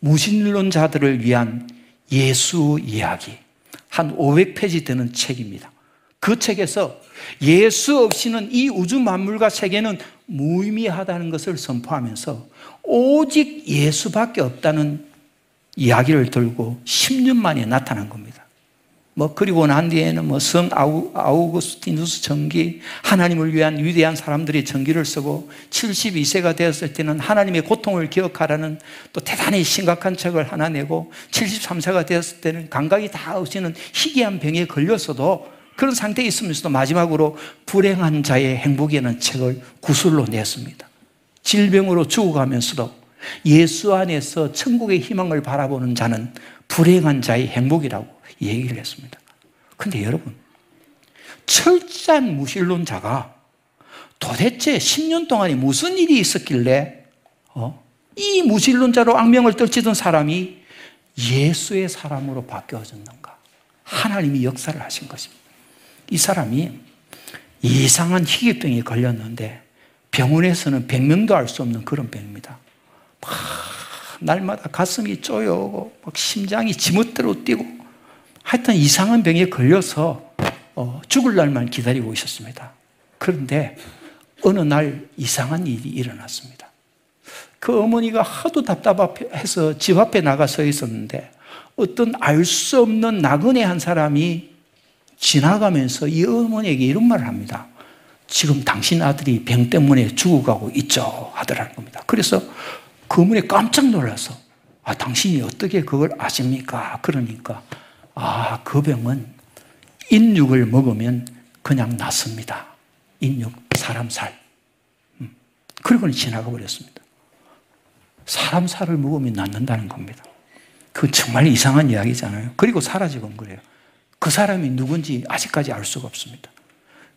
무신론자들을 위한 예수 이야기. 한 500페이지 되는 책입니다. 그 책에서 예수 없이는 이 우주 만물과 세계는 무의미하다는 것을 선포하면서 오직 예수밖에 없다는 이야기를 들고 10년 만에 나타난 겁니다. 뭐 그리고 난 뒤에는 뭐성 아우구스티누스 전기 하나님을 위한 위대한 사람들이 전기를 쓰고 72세가 되었을 때는 하나님의 고통을 기억하라는 또 대단히 심각한 책을 하나 내고 73세가 되었을 때는 감각이 다 없이는 희귀한 병에 걸렸어도 그런 상태에 있으면서도 마지막으로 불행한 자의 행복이라는 책을 구술로 냈습니다. 질병으로 죽어가면서도 예수 안에서 천국의 희망을 바라보는 자는 불행한 자의 행복이라고 얘기를 했습니다. 근데 여러분, 철저한 무신론자가 도대체 10년 동안에 무슨 일이 있었길래 어? 이 무신론자로 악명을 떨치던 사람이 예수의 사람으로 바뀌어졌는가? 하나님이 역사를 하신 것입니다. 이 사람이 이상한 희귀병에 걸렸는데 병원에서는 백명도 알 수 없는 그런 병입니다. 막 날마다 가슴이 쪼여오고 막 심장이 지멋대로 뛰고 하여튼 이상한 병에 걸려서 어, 죽을 날만 기다리고 있었습니다. 그런데 어느 날 이상한 일이 일어났습니다. 그 어머니가 하도 답답해서 집 앞에 나가 서 있었는데 어떤 알 수 없는 나그네 한 사람이 지나가면서 이 어머니에게 이런 말을 합니다. 지금 당신 아들이 병 때문에 죽어가고 있죠. 하더라는 겁니다. 그래서 그 어머니 깜짝 놀라서 아, 당신이 어떻게 그걸 아십니까? 그러니까 아, 그 병은 인육을 먹으면 그냥 낫습니다. 인육, 사람 살. 음. 그리고는 지나가 버렸습니다. 사람 살을 먹으면 낫는다는 겁니다. 그 정말 이상한 이야기잖아요. 그리고 본 거예요. 그 사람이 누군지 아직까지 알 수가 없습니다.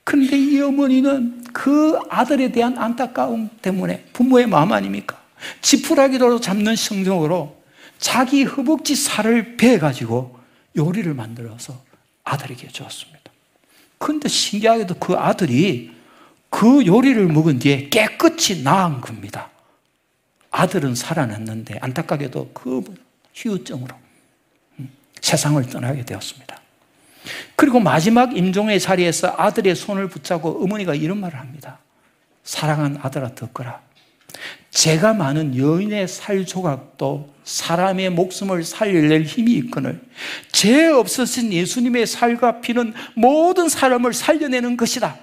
그런데 이 어머니는 그 아들에 대한 안타까움 때문에 부모의 마음 아닙니까? 지푸라기로 잡는 성경으로 자기 허벅지 살을 베가지고 요리를 만들어서 아들에게 주었습니다. 그런데 신기하게도 그 아들이 그 요리를 먹은 뒤에 깨끗이 나은 겁니다. 아들은 살아났는데 안타깝게도 그 휴증으로 음, 세상을 떠나게 되었습니다. 그리고 마지막 임종의 자리에서 아들의 손을 붙잡고 어머니가 이런 말을 합니다. 사랑한 아들아 듣거라. 제가 많은 여인의 살 조각도 사람의 목숨을 살릴 힘이 있거늘 죄 없으신 예수님의 살과 피는 모든 사람을 살려내는 것이다.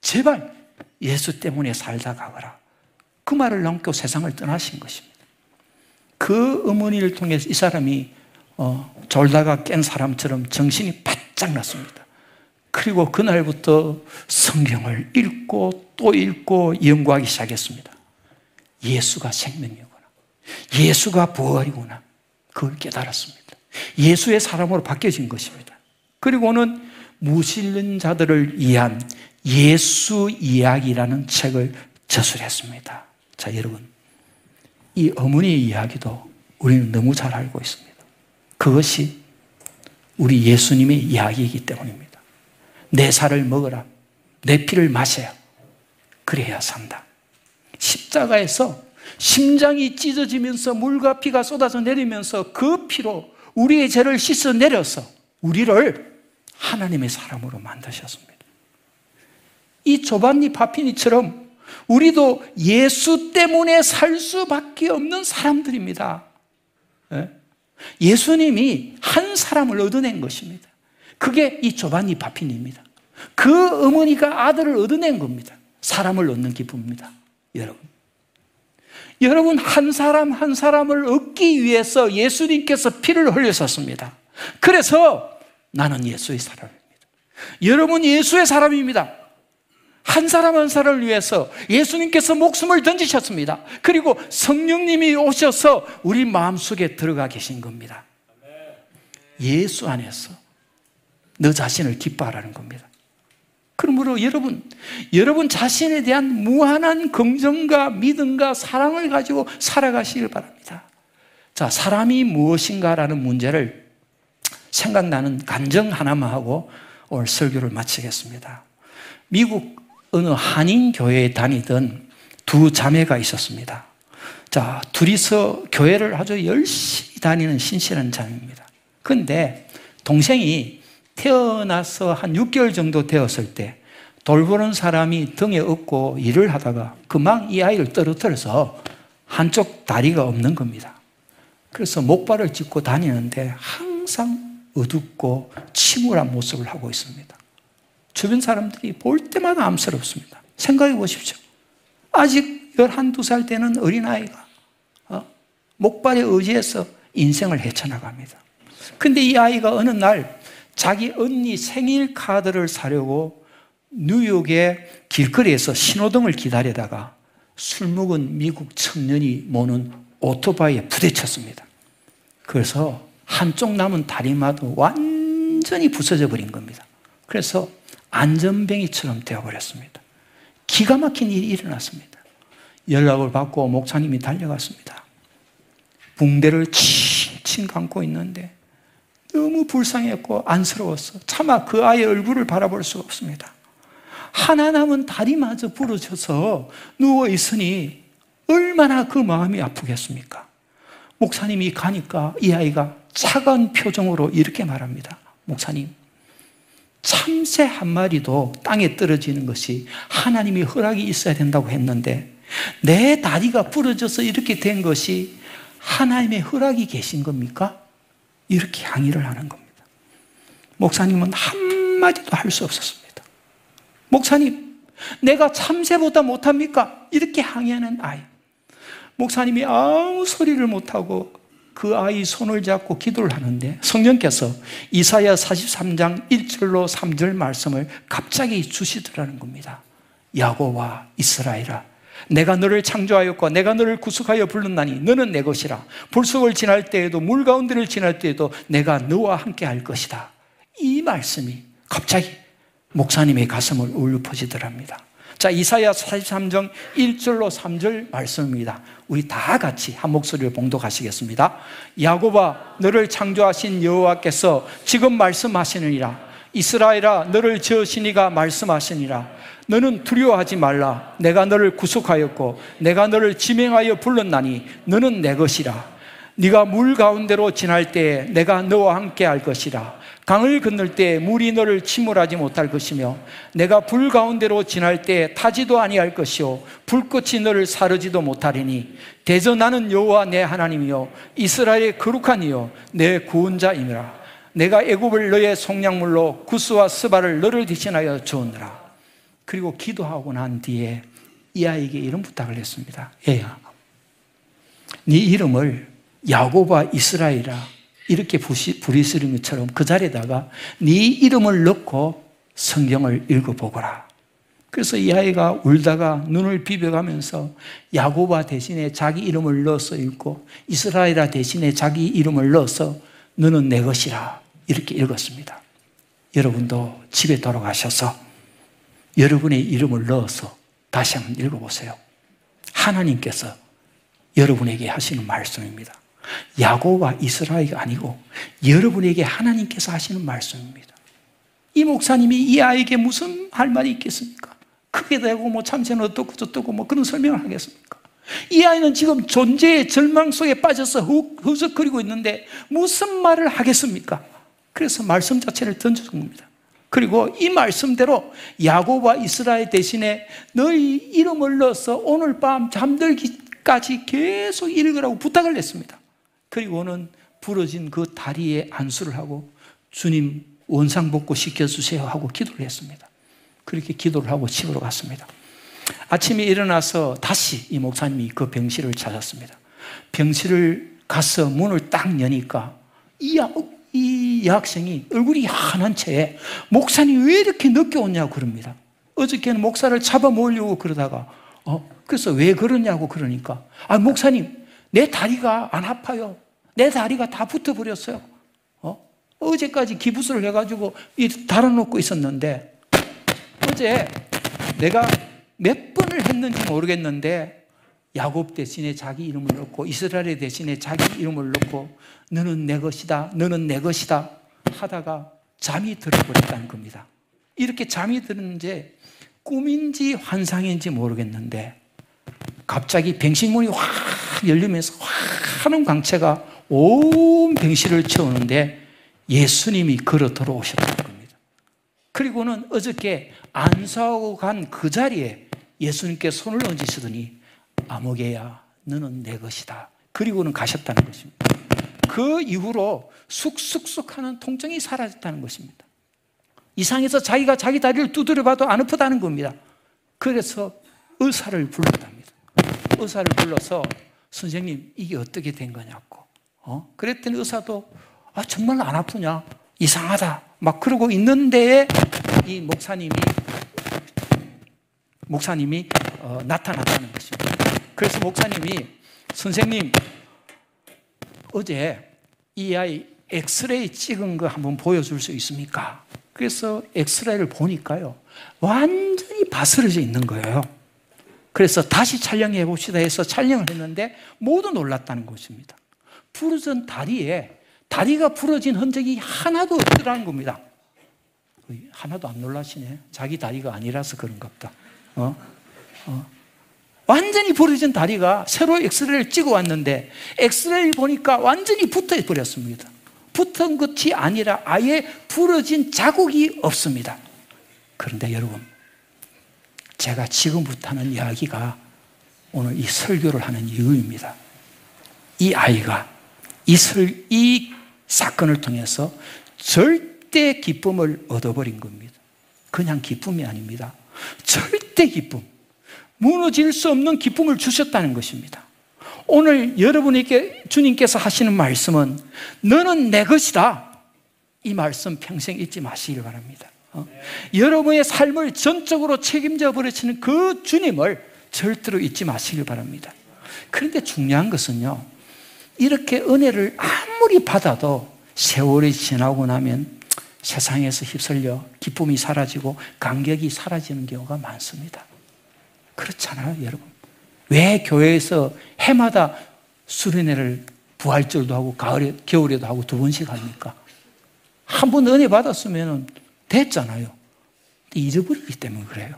제발 예수 때문에 살다 가거라. 그 말을 남겨 세상을 떠나신 것입니다. 그 어머니를 통해서 이 사람이 어, 졸다가 깬 사람처럼 정신이 바짝 났습니다. 그리고 그날부터 성경을 읽고 또 읽고 연구하기 시작했습니다. 예수가 생명이구나. 예수가 부활이구나. 그걸 깨달았습니다. 예수의 사람으로 바뀌어진 것입니다. 그리고는 무실른 자들을 위한 예수 이야기라는 책을 저술했습니다. 자, 여러분. 이 어머니의 이야기도 우리는 너무 잘 알고 있습니다. 그것이 우리 예수님의 이야기이기 때문입니다. 내 살을 먹어라. 내 피를 마셔야. 그래야 산다. 십자가에서 심장이 찢어지면서 물과 피가 쏟아져 내리면서 그 피로 우리의 죄를 씻어 내려서 우리를 하나님의 사람으로 만드셨습니다. 이 조반니 파피니처럼 우리도 예수 때문에 살 수밖에 없는 사람들입니다. 예? 예수님이 한 사람을 얻어낸 것입니다. 그게 이 조반니 파피니입니다. 그 어머니가 아들을 얻어낸 겁니다. 사람을 얻는 기쁨입니다. 여러분. 여러분, 한 사람 한 사람을 얻기 위해서 예수님께서 피를 흘리셨습니다. 그래서 나는 예수의 사람입니다. 여러분, 예수의 사람입니다. 한 사람 한 사람을 위해서 예수님께서 목숨을 던지셨습니다. 그리고 성령님이 오셔서 우리 마음속에 들어가 계신 겁니다. 예수 안에서 너 자신을 기뻐하라는 겁니다. 그러므로 여러분, 여러분 자신에 대한 무한한 긍정과 믿음과 사랑을 가지고 살아가시길 바랍니다. 자, 사람이 무엇인가라는 문제를 생각나는 간정 하나만 하고 오늘 설교를 마치겠습니다. 미국 어느 한인 교회에 다니던 두 자매가 있었습니다. 자, 둘이서 교회를 아주 열심히 다니는 신실한 자매입니다. 근데 동생이 태어나서 한 6개월 정도 되었을 때 돌보는 사람이 등에 업고 일을 하다가 금방 이 아이를 떨어뜨려서 한쪽 다리가 없는 겁니다. 그래서 목발을 짚고 다니는데 항상 어둡고 침울한 모습을 하고 있습니다. 주변 사람들이 볼 때마다 암스럽습니다. 생각해 보십시오. 아직 11, 2살 되는 어린아이가 어? 목발에 의지해서 인생을 헤쳐나갑니다. 근데 이 아이가 어느 날 자기 언니 생일 카드를 사려고 뉴욕의 길거리에서 신호등을 기다리다가 술 먹은 미국 청년이 모는 오토바이에 부딪혔습니다. 그래서 한쪽 남은 다리마도 완전히 부서져 버린 겁니다. 그래서 안전뱅이처럼 되어버렸습니다. 기가 막힌 일이 일어났습니다. 연락을 받고 목사님이 달려갔습니다. 붕대를 칭칭 감고 있는데 너무 불쌍했고 안쓰러웠어. 차마 그 아이의 얼굴을 바라볼 수가 없습니다. 하나 남은 다리마저 부러져서 누워 있으니 얼마나 그 마음이 아프겠습니까? 목사님이 가니까 이 아이가 차가운 표정으로 이렇게 말합니다. 목사님, 참새 한 마리도 땅에 떨어지는 것이 하나님이 허락이 있어야 된다고 했는데 내 다리가 부러져서 이렇게 된 것이 하나님의 허락이 계신 겁니까? 이렇게 항의를 하는 겁니다. 목사님은 한마디도 할 수 없었습니다. 목사님, 내가 참새보다 못합니까? 이렇게 항의하는 아이. 목사님이 아무 소리를 못하고 그 아이 손을 잡고 기도를 하는데 성령께서 이사야 43장 1절로 3절 말씀을 갑자기 주시더라는 겁니다. 야고와 이스라엘아 내가 너를 창조하였고 내가 너를 구속하여 불렀나니 너는 내 것이라 불속을 지날 때에도 물 가운데를 지날 때에도 내가 너와 함께 할 것이다. 이 말씀이 갑자기 목사님의 가슴을 울려 퍼지더랍니다. 자, 이사야 43장 1절로 3절 말씀입니다. 우리 다 같이 한 목소리를 봉독하시겠습니다. 야고바 너를 창조하신 여호와께서 지금 말씀하시느니라. 이스라엘아 너를 지으시니가 말씀하시니라. 너는 두려워하지 말라. 내가 너를 구속하였고 내가 너를 지명하여 불렀나니 너는 내 것이라. 네가 물 가운데로 지날 때에 내가 너와 함께 할 것이라 강을 건널 때 물이 너를 침몰하지 못할 것이며 내가 불 가운데로 지날 때 타지도 아니할 것이요 불꽃이 너를 사르지도 못하리니 대저 나는 여호와 내 하나님이요 이스라엘의 거룩한 이요 내 구원자이니라. 내가 애굽을 너의 속량물로 구스와 스바를 너를 대신하여 주었느라. 그리고 기도하고 난 뒤에 이 아이에게 이런 부탁을 했습니다. 얘야 네 이름을 야고바 이스라엘아 이렇게 부리스는 것처럼 그 자리에다가 네 이름을 넣고 성경을 읽어보거라. 그래서 이 아이가 울다가 눈을 비벼가면서 야고바 대신에 자기 이름을 넣어서 읽고 이스라엘아 대신에 자기 이름을 넣어서 너는 내 것이라 이렇게 읽었습니다. 여러분도 집에 돌아가셔서 여러분의 이름을 넣어서 다시 한번 읽어보세요. 하나님께서 여러분에게 하시는 말씀입니다. 야고와 이스라엘이 아니고 여러분에게 하나님께서 하시는 말씀입니다. 이 목사님이 이 아이에게 무슨 할 말이 있겠습니까? 크게 되고 뭐 참새는 어떻고 저떻고 뭐 그런 설명을 하겠습니까? 이 아이는 지금 존재의 절망 속에 빠져서 허석거리고 있는데 무슨 말을 하겠습니까? 그래서 말씀 자체를 던져준 겁니다. 그리고 이 말씀대로 야고와 이스라엘 대신에 너희 이름을 넣어서 오늘 밤 잠들기까지 계속 읽으라고 부탁을 했습니다. 그리고는 부러진 그 다리에 안수를 하고 주님 원상복구 시켜주세요 하고 기도를 했습니다. 그렇게 기도를 하고 집으로 갔습니다. 아침에 일어나서 다시 이 목사님이 그 병실을 찾았습니다. 병실을 가서 문을 딱 여니까 이, 이 여학생이 얼굴이 환한 채에 목사님 왜 이렇게 늦게 오냐고 그럽니다. 어저께는 목사를 잡아 모으려고 그러다가 어 그래서 왜 그러냐고 그러니까 아 목사님 내 다리가 안 아파요. 내 다리가 다 붙어버렸어요. 어? 어제까지 기부스를 해가지고 이 달아놓고 있었는데 어제 내가 몇 번을 했는지 모르겠는데 야곱 대신에 자기 이름을 넣고 이스라엘 대신에 자기 이름을 넣고 너는 내 것이다, 너는 내 것이다 하다가 잠이 들어버렸다는 겁니다. 이렇게 잠이 드는지 꿈인지 환상인지 모르겠는데 갑자기 병실문이 확 열리면서 환한 광채가 온 병실을 채우는데 예수님이 걸어 들어오셨다는 겁니다. 그리고는 어저께 안수하고 간 그 자리에 예수님께 손을 얹으시더니 아무개야 너는 내 것이다. 그리고는 가셨다는 것입니다. 그 이후로 쑥쑥쑥 하는 통증이 사라졌다는 것입니다. 이상해서 자기가 자기 다리를 두드려 봐도 안 아프다는 겁니다. 그래서 의사를 불렀답니다. 의사를 불러서 선생님 이게 어떻게 된 거냐고. 어? 그랬더니 의사도 아 정말 안 아프냐? 이상하다. 막 그러고 있는데 이 목사님이 목사님이 어, 나타났다는 것입니다. 그래서 목사님이 선생님 어제 이 아이 엑스레이 찍은 거 한번 보여줄 수 있습니까? 그래서 엑스레이를 보니까요 완전히 바스러져 있는 거예요. 그래서 다시 촬영해 봅시다 해서 촬영을 했는데 모두 놀랐다는 것입니다. 푸르전 다리에 다리가 부러진 흔적이 하나도 없더라는 겁니다. 하나도 안 놀라시네. 자기 다리가 아니라서 그런가 보다. 어? 어. 완전히 부러진 다리가 새로 엑스레이를 찍어 왔는데 엑스레이를 보니까 완전히 붙어 버렸습니다. 붙은 것이 아니라 아예 부러진 자국이 없습니다. 그런데 여러분, 제가 지금부터 하는 이야기가 오늘 이 설교를 하는 이유입니다. 이 아이가 이, 설, 이 사건을 통해서 절대 기쁨을 얻어버린 겁니다. 그냥 기쁨이 아닙니다. 절대 기쁨. 무너질 수 없는 기쁨을 주셨다는 것입니다. 오늘 여러분에게 주님께서 하시는 말씀은 너는 내 것이다. 이 말씀 평생 잊지 마시길 바랍니다. 어? 여러분의 삶을 전적으로 책임져 버리시는 그 주님을 절대로 잊지 마시길 바랍니다. 그런데 중요한 것은요, 이렇게 은혜를 아무리 받아도 세월이 지나고 나면 세상에서 휩쓸려 기쁨이 사라지고 감격이 사라지는 경우가 많습니다. 그렇잖아요, 여러분. 왜 교회에서 해마다 수련회를 부활절도 하고 가을에, 겨울에도 하고 두 번씩 합니까? 한 번 은혜 받았으면 됐잖아요. 잊어버리기 때문에 그래요.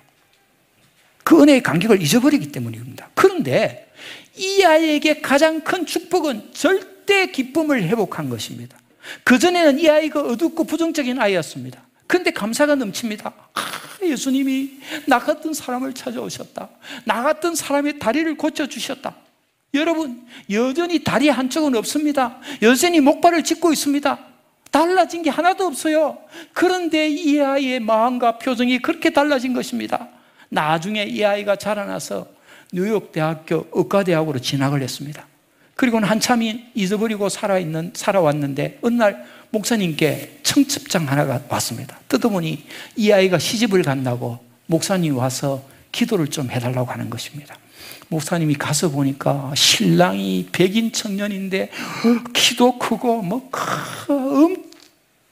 그 은혜의 간격을 잊어버리기 때문입니다. 그런데 이 아이에게 가장 큰 축복은 절대 기쁨을 회복한 것입니다. 그전에는 이 아이가 어둡고 부정적인 아이였습니다. 그런데 감사가 넘칩니다. 아, 예수님이 나 같은 사람을 찾아오셨다. 나 같은 사람의 다리를 고쳐주셨다. 여러분, 여전히 다리 한쪽은 없습니다. 여전히 목발을 짚고 있습니다. 달라진 게 하나도 없어요. 그런데 이 아이의 마음과 표정이 그렇게 달라진 것입니다. 나중에 이 아이가 자라나서 뉴욕 대학교 의과대학으로 진학을 했습니다. 그리고는 한참이 잊어버리고 살아있는, 살아왔는데, 어느 날 목사님께 청첩장 하나가 왔습니다. 뜯어보니 이 아이가 시집을 간다고 목사님이 와서 기도를 좀 해달라고 하는 것입니다. 목사님이 가서 보니까 신랑이 백인 청년인데 키도 크고 뭐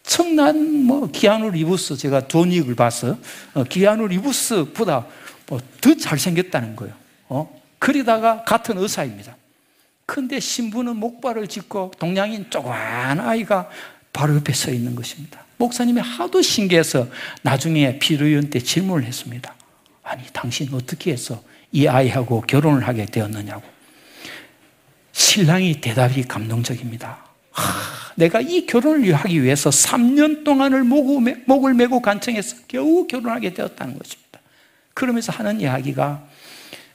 엄청난 뭐 키아누 리브스 제가 존윅을 봐서 어, 키아누 리브스보다 뭐 더 잘생겼다는 거예요. 어? 그러다가 같은 의사입니다. 근데 신부는 목발을 짚고 동양인 쪼간 아이가 바로 옆에 서 있는 것입니다. 목사님이 하도 신기해서 나중에 피르연 때 질문을 했습니다. 아니, 당신 어떻게 해서 이 아이하고 결혼을 하게 되었느냐고. 신랑이 대답이 감동적입니다. 하, 내가 이 결혼을 하기 위해서 3년 동안을 목을 메고 간청해서 겨우 결혼하게 되었다는 것입니다. 그러면서 하는 이야기가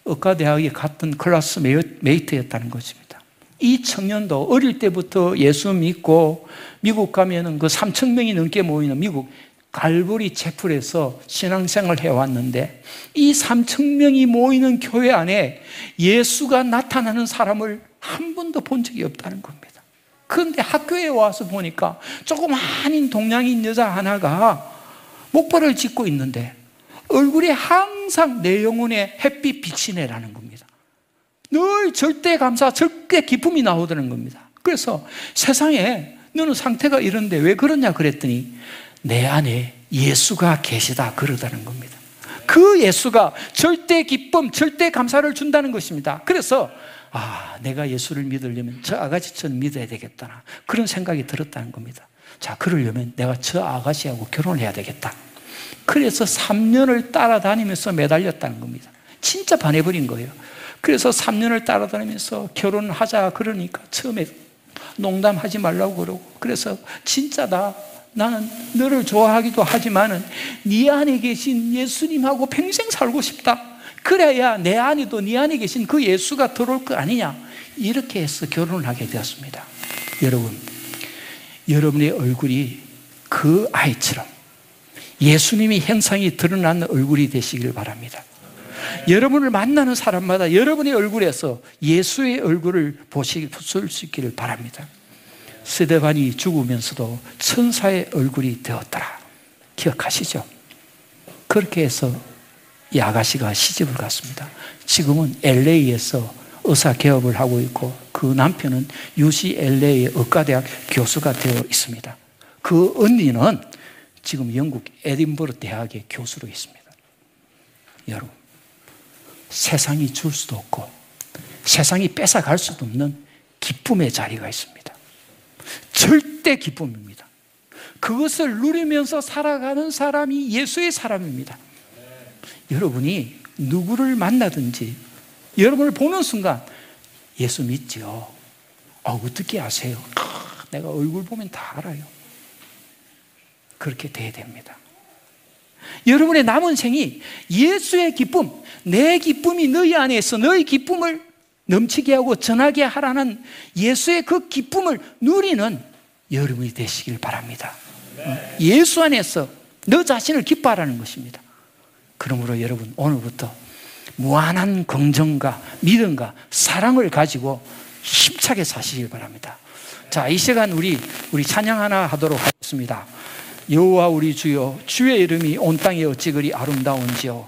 의과대학에 같은 클래스 메이트였다는 것입니다. 이 청년도 어릴 때부터 예수 믿고 미국 가면은 그 3천 명이 넘게 모이는 미국 갈보리 채플에서 신앙생활 해왔는데 이 3천 명이 모이는 교회 안에 예수가 나타나는 사람을 한 번도 본 적이 없다는 겁니다. 그런데 학교에 와서 보니까 조그마한 동양인 여자 하나가 목발을 짚고 있는데 얼굴에 항상 내 영혼의 햇빛 비치네라는 겁니다. 늘 절대 감사, 절대 기쁨이 나오다는 겁니다. 그래서 세상에 너는 상태가 이런데 왜 그러냐 그랬더니 내 안에 예수가 계시다 그러다는 겁니다. 그 예수가 절대 기쁨, 절대 감사를 준다는 것입니다. 그래서 아, 내가 예수를 믿으려면 저 아가씨처럼 믿어야 되겠다. 그런 생각이 들었다는 겁니다. 자, 그러려면 내가 저 아가씨하고 결혼을 해야 되겠다. 그래서 3년을 따라다니면서 매달렸다는 겁니다. 진짜 반해버린 거예요. 그래서 3년을 따라다니면서 결혼하자 그러니까 처음에 농담하지 말라고 그러고 그래서 진짜다. 나는 너를 좋아하기도 하지만은 네 안에 계신 예수님하고 평생 살고 싶다. 그래야 내 안에도 네 안에 계신 그 예수가 들어올 거 아니냐. 이렇게 해서 결혼을 하게 되었습니다. 여러분, 여러분의 얼굴이 그 아이처럼 예수님이 형상이 드러나는 얼굴이 되시길 바랍니다. 여러분을 만나는 사람마다 여러분의 얼굴에서 예수의 얼굴을 보실 수 있기를 바랍니다. 스데반이 죽으면서도 천사의 얼굴이 되었더라. 기억하시죠? 그렇게 해서 이 아가씨가 시집을 갔습니다. 지금은 LA에서 의사 개업을 하고 있고 그 남편은 UCLA 의과대학 교수가 되어 있습니다. 그 언니는 지금 영국 에딘버러 대학의 교수로 있습니다. 여러분, 세상이 줄 수도 없고 세상이 뺏어갈 수도 없는 기쁨의 자리가 있습니다. 절대 기쁨입니다. 그것을 누리면서 살아가는 사람이 예수의 사람입니다. 여러분이 누구를 만나든지 여러분을 보는 순간 예수 믿죠. 아, 어떻게 아세요? 내가 얼굴 보면 다 알아요. 그렇게 돼야 됩니다. 여러분의 남은 생이 예수의 기쁨, 내 기쁨이 너희 안에 서 너희 기쁨을 넘치게 하고 전하게 하라는 예수의 그 기쁨을 누리는 여러분이 되시길 바랍니다. 예수 안에서 너 자신을 기뻐하라는 것입니다. 그러므로 여러분 오늘부터 무한한 긍정과 믿음과 사랑을 가지고 힘차게 사시길 바랍니다. 자, 이 시간 우리 우리 찬양 하나 하도록 하겠습니다. 여호와 우리 주여 주의 이름이 온 땅에 어찌 그리 아름다운지요